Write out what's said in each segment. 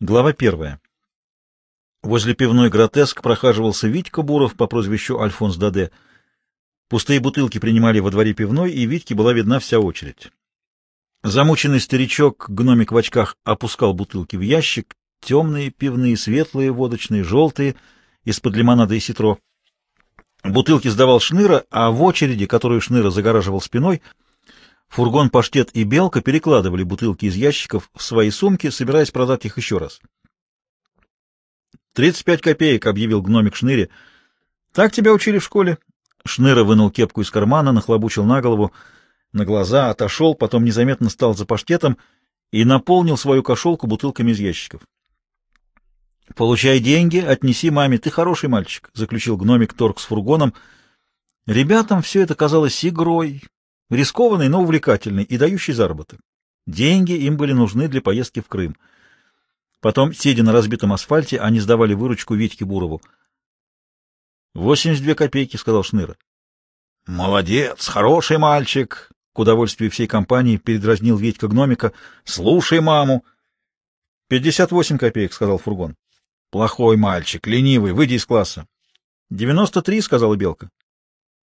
Глава первая. Возле пивной «Гротеск» прохаживался Витька Буров по прозвищу Альфонс Даде. Пустые бутылки принимали во дворе пивной, и Витьке была видна вся очередь. Замученный старичок, гномик в очках, опускал бутылки в ящик, темные пивные, светлые, водочные, желтые, из-под лимонада и ситро. Бутылки сдавал Шныра, а в очереди, которую Шныра загораживал спиной, фургон «Паштет» и «Белка» перекладывали бутылки из ящиков в свои сумки, собираясь продать их еще раз. «Тридцать пять копеек», — объявил гномик Шныре. «Так тебя учили в школе?» Шныра вынул кепку из кармана, нахлобучил на голову, на глаза, отошел, потом незаметно стал за паштетом и наполнил свою кошелку бутылками из ящиков. «Получай деньги, отнеси маме, ты хороший мальчик», — заключил гномик торг с фургоном. Ребятам все это казалось игрой, рискованной, но увлекательной и дающей заработок. Деньги им были нужны для поездки в Крым. Потом, сидя на разбитом асфальте, они сдавали выручку Витьке Бурову. — Восемьдесят две копейки, — сказал Шныра. — Молодец, хороший мальчик! — к удовольствию всей компании передразнил Витька гномика. — Слушай маму! — Пятьдесят восемь копеек, — сказал фургон. — Плохой мальчик, ленивый, выйди из класса. — Девяносто три, — сказала Белка. —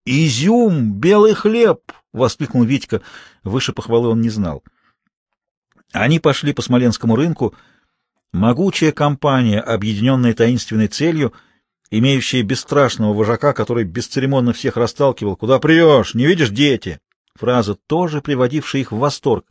Изюм, белый хлеб! — воскликнул Витька. Выше похвалы он не знал. Они пошли по Смоленскому рынку — Могучая компания, объединенная таинственной целью, имеющая бесстрашного вожака, который бесцеремонно всех расталкивал. «Куда прешь? Не видишь, дети?» Фраза, тоже приводившая их в восторг.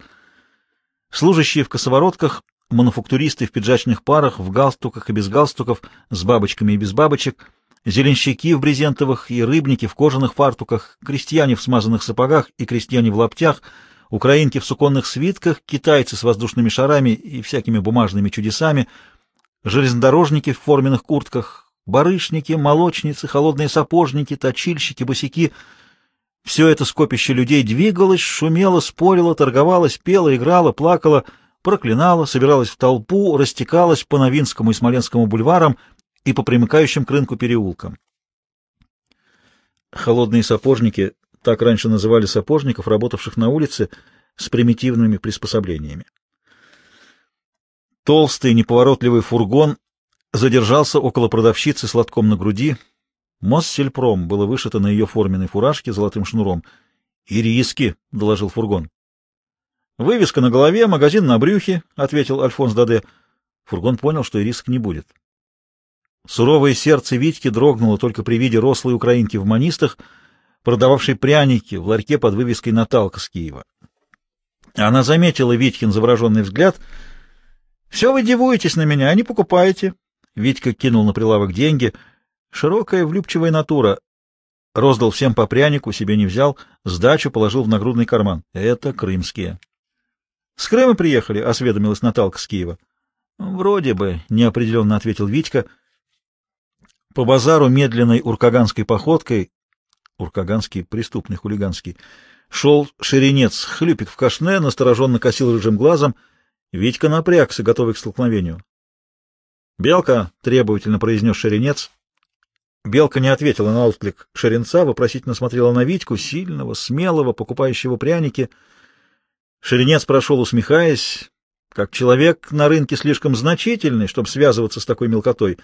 Служащие в косоворотках, мануфактуристы в пиджачных парах, в галстуках и без галстуков, с бабочками и без бабочек, зеленщики в брезентовых и рыбники в кожаных фартуках, крестьяне в смазанных сапогах и крестьяне в лаптях — украинки в суконных свитках, китайцы с воздушными шарами и всякими бумажными чудесами, железнодорожники в форменных куртках, барышники, молочницы, холодные сапожники, точильщики, босики. Все это скопище людей двигалось, шумело, спорило, торговалось, пело, играло, плакало, проклинало, собиралось в толпу, растекалось по Новинскому и Смоленскому бульварам и по примыкающим к рынку переулкам. Холодные сапожники так раньше называли сапожников, работавших на улице с примитивными приспособлениями. Толстый неповоротливый фургон задержался около продавщицы с лотком на груди. Моссельпром было вышито на ее форменной фуражке золотым шнуром. «Ириски», — доложил фургон. «Вывеска на голове, магазин на брюхе», — ответил Альфонс Даде. Фургон понял, что ириск не будет. Суровое сердце Витьки дрогнуло только при виде рослой украинки в манистах — продававшей пряники в ларьке под вывеской «Наталка» с Киева. Она заметила Витькин завороженный взгляд. «Все вы дивуетесь на меня, а не покупаете». Витька кинул на прилавок деньги. Широкая влюбчивая натура. Роздал всем по прянику, себе не взял, сдачу положил в нагрудный карман. Это крымские. — С Крыма приехали? — осведомилась Наталка с Киева. — Вроде бы, — неопределенно ответил Витька. По базару медленной уркаганской походкой уркаганский, преступный, хулиганский. Шел ширинец, хлюпик в кашне, настороженно косил рыжим глазом. Витька напрягся, готовый к столкновению. «Белка!» — требовательно произнес ширинец. Белка не ответила на отклик ширинца, вопросительно смотрела на Витьку, сильного, смелого, покупающего пряники. Ширинец прошел, усмехаясь, как человек на рынке слишком значительный, чтобы связываться с такой мелкотой.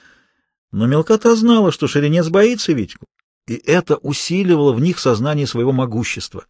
Но мелкота знала, что ширинец боится Витьку и это усиливало в них сознание своего могущества.